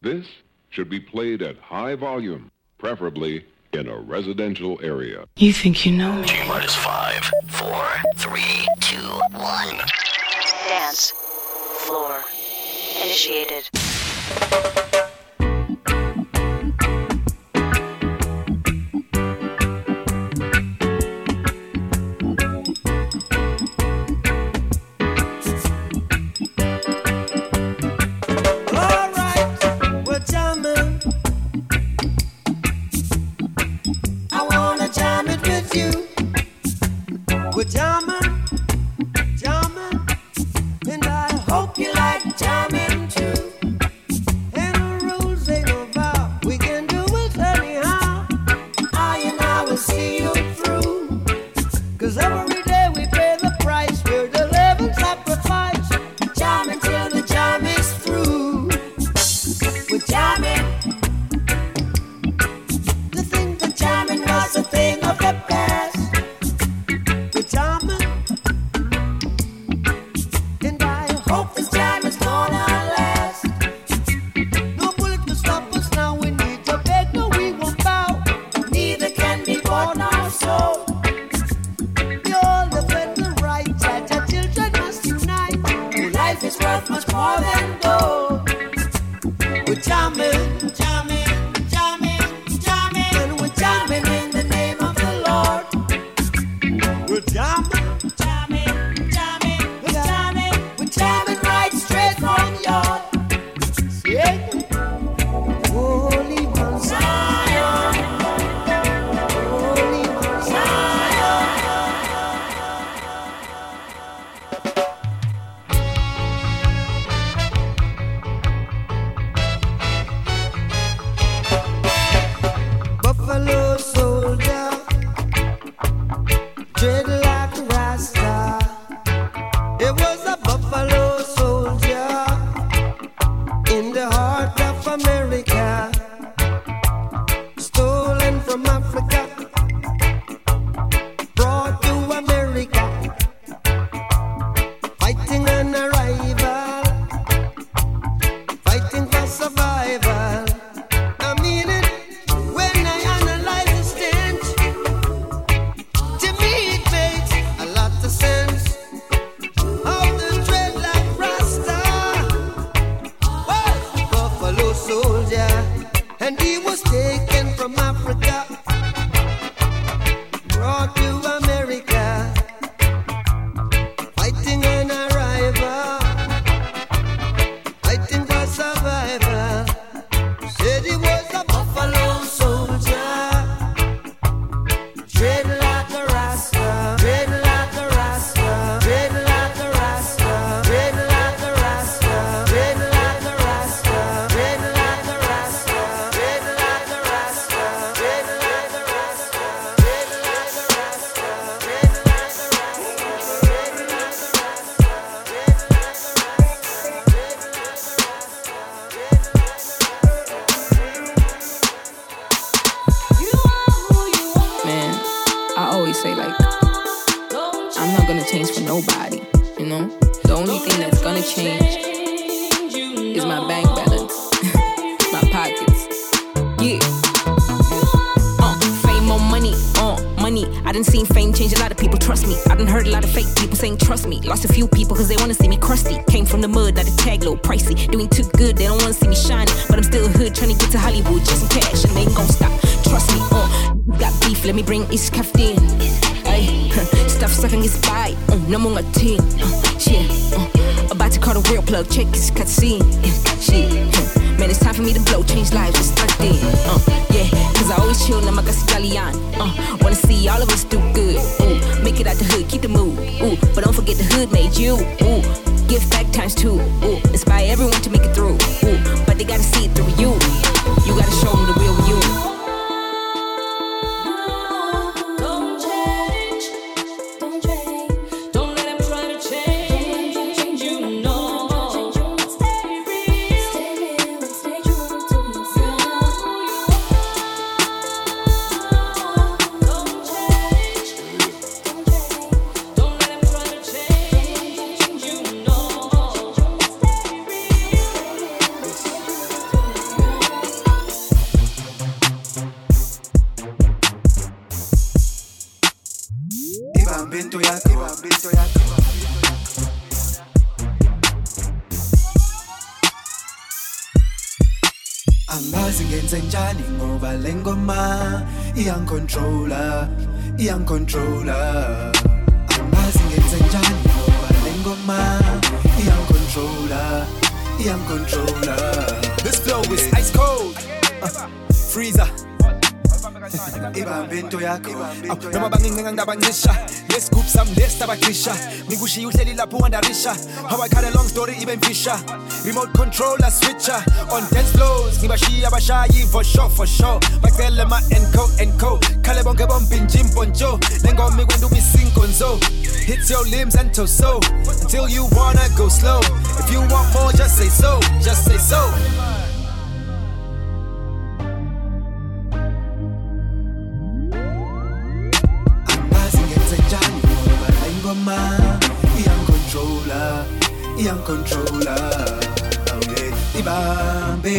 This should be played at high volume, preferably in a residential area. You think you know me? T minus five, four, three, two, one. Dance. Floor. Initiated. and be is caffeine. Ay, stuff sucking is bite, uh, no more teen. Uh, uh, about to call the real plug, check his cutscene. Yeah, uh, man, it's time for me to blow, change lives, it's stuck in. Uh, yeah, cause I always chill, now my Gaspalian. Uh, wanna see all of us do good. Ooh, make it out the hood, keep the mood. Ooh, but don't forget the hood made you. Ooh, give back times two. Ooh, inspire everyone to make it through. Ooh, but they gotta see it through you. You gotta show them the real you. Iyangicontrola iyangicontrola angazi ngenze njani ngoba le ngoma iyangicontrola iyangicontrola This flow is ice cold. Uh, freezer. Ibambe into yakho. Noma bangincenga les tabakhisha ngikushiya uhleli lapho wandarisha. How a long story ibe mfisha. Remote controller switcher on dance floors ngibashiya abashayi for sure for sure. Bacele ma enco enco. Khale bonke bombinji impontsho le ngoma ikwenta ube isinkonzo hits your limbs and torso. Until you wanna go slow. If you want more just say so just say so iyangicontrola awe ibambe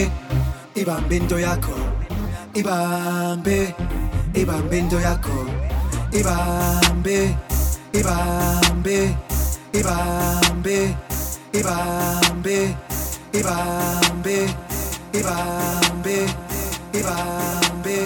ibambe into yakho. Ibambe ibambe into yakho. Ibambe ibambe ibambe ibambe ibambe ibambe ibambe.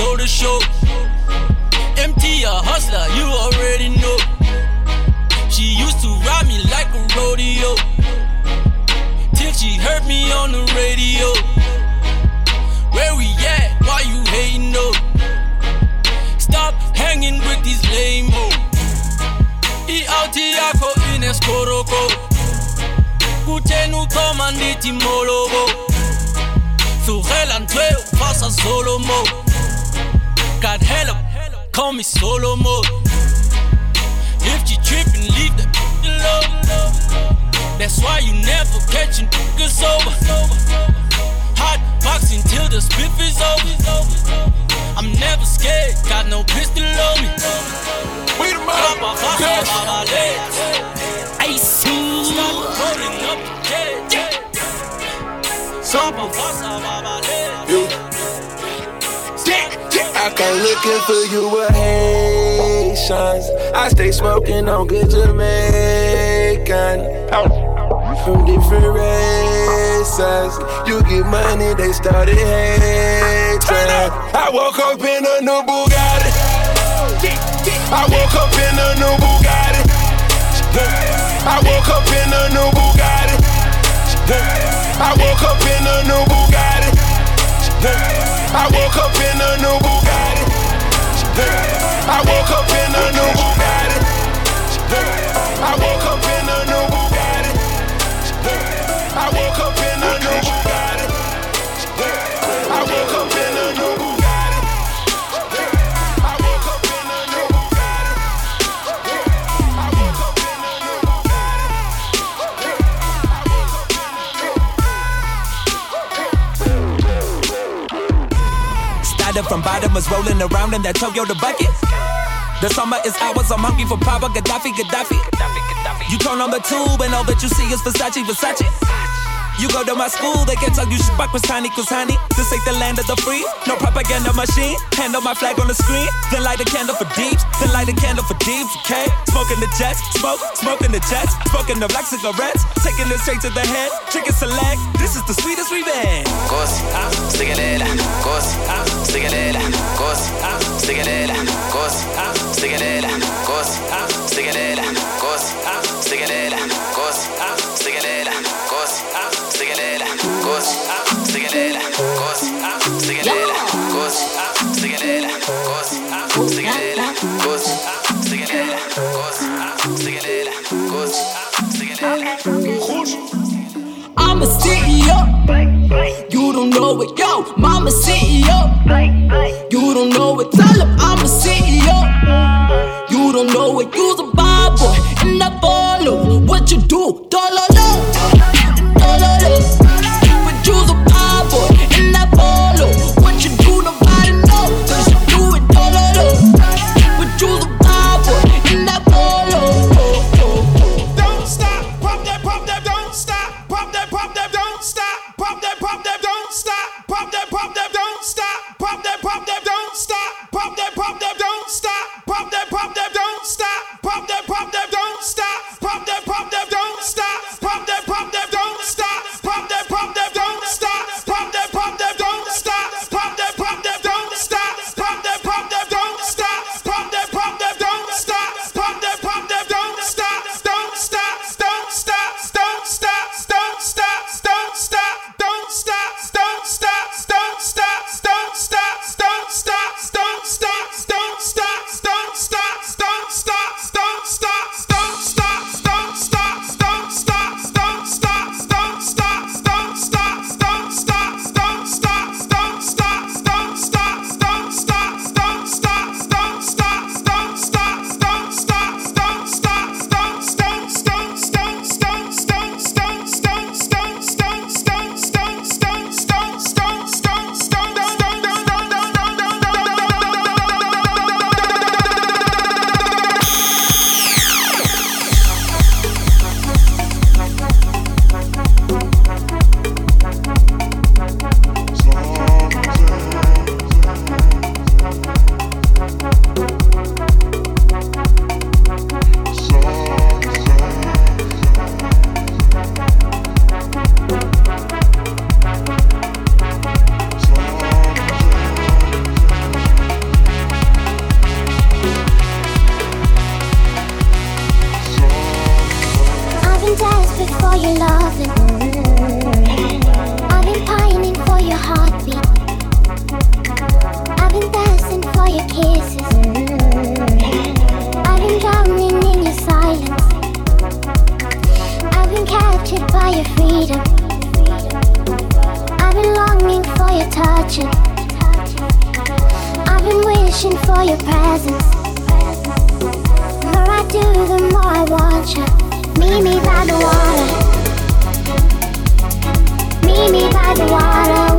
Stole the show. MT a hustler, you already know. She used to ride me like a rodeo. Till she heard me on the radio. Where we at? Why you hating no? Stop hanging with these lame iauti yako ineskoroko kutenu thoma ndithi molobo tlogela ntho eo fasa solomo got help call me solomo if you trippin leave the alone that's why you never catching niggas over hot boxing till the spiff is over I'm never scared, got no pistol on me. Wait a Grappa, fasa, minute. babales. Stop rolling up the jet. Grappa, fasa, babales. I come looking for you with Haitians. I stay smoking on good Jamaican. From different races. You get money, they started hating. I woke up in a new Bugatti. I woke up in a new Bugatti. I woke up in a new Bugatti. I woke up in a new Bugatti. I woke up in a new Bugatti. I woke up in a new Bugatti. I woke up in a new Bugatti. I woke up Started from bottom, was rolling around in that Toyota bucket. The summer is ours, I'm hungry for power, Gaddafi, Gaddafi. You turn on the tube and all that you see is Versace, Versace. You go to my school, they can tell you Shabak Kusani, Kusani. This ain't the land of the free, no propaganda machine. Handle my flag on the screen, then light a candle for deeps, then light a candle for deeps, okay? Smoking the jets, smoke, smoking the jets, smoking the black cigarettes, taking it straight to the head, chicken select. This is the sweetest revenge. Gosi, ah, stigelela, gosi, ah, stigelela, gosi, ah, stigelela, gosi, CEO. Don't know it, yo. Mama CEO. You don't know it. Tell him I'm a CEO. You don't know it. You's a bad boy and I follow what you do. touching. I've been wishing for your presence. The more I do, the more I want you. Meet me by the water. Meet me by the water.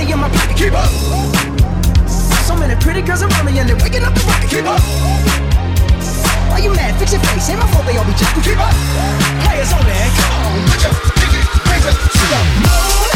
money in my pocket. Keep up. So many pretty girls around me, and they're waking up the rocket. Keep up. Why you mad? Fix your face. Ain't my fault they all be just keep up. Players only. Come on, put your pinky rings up to the moon.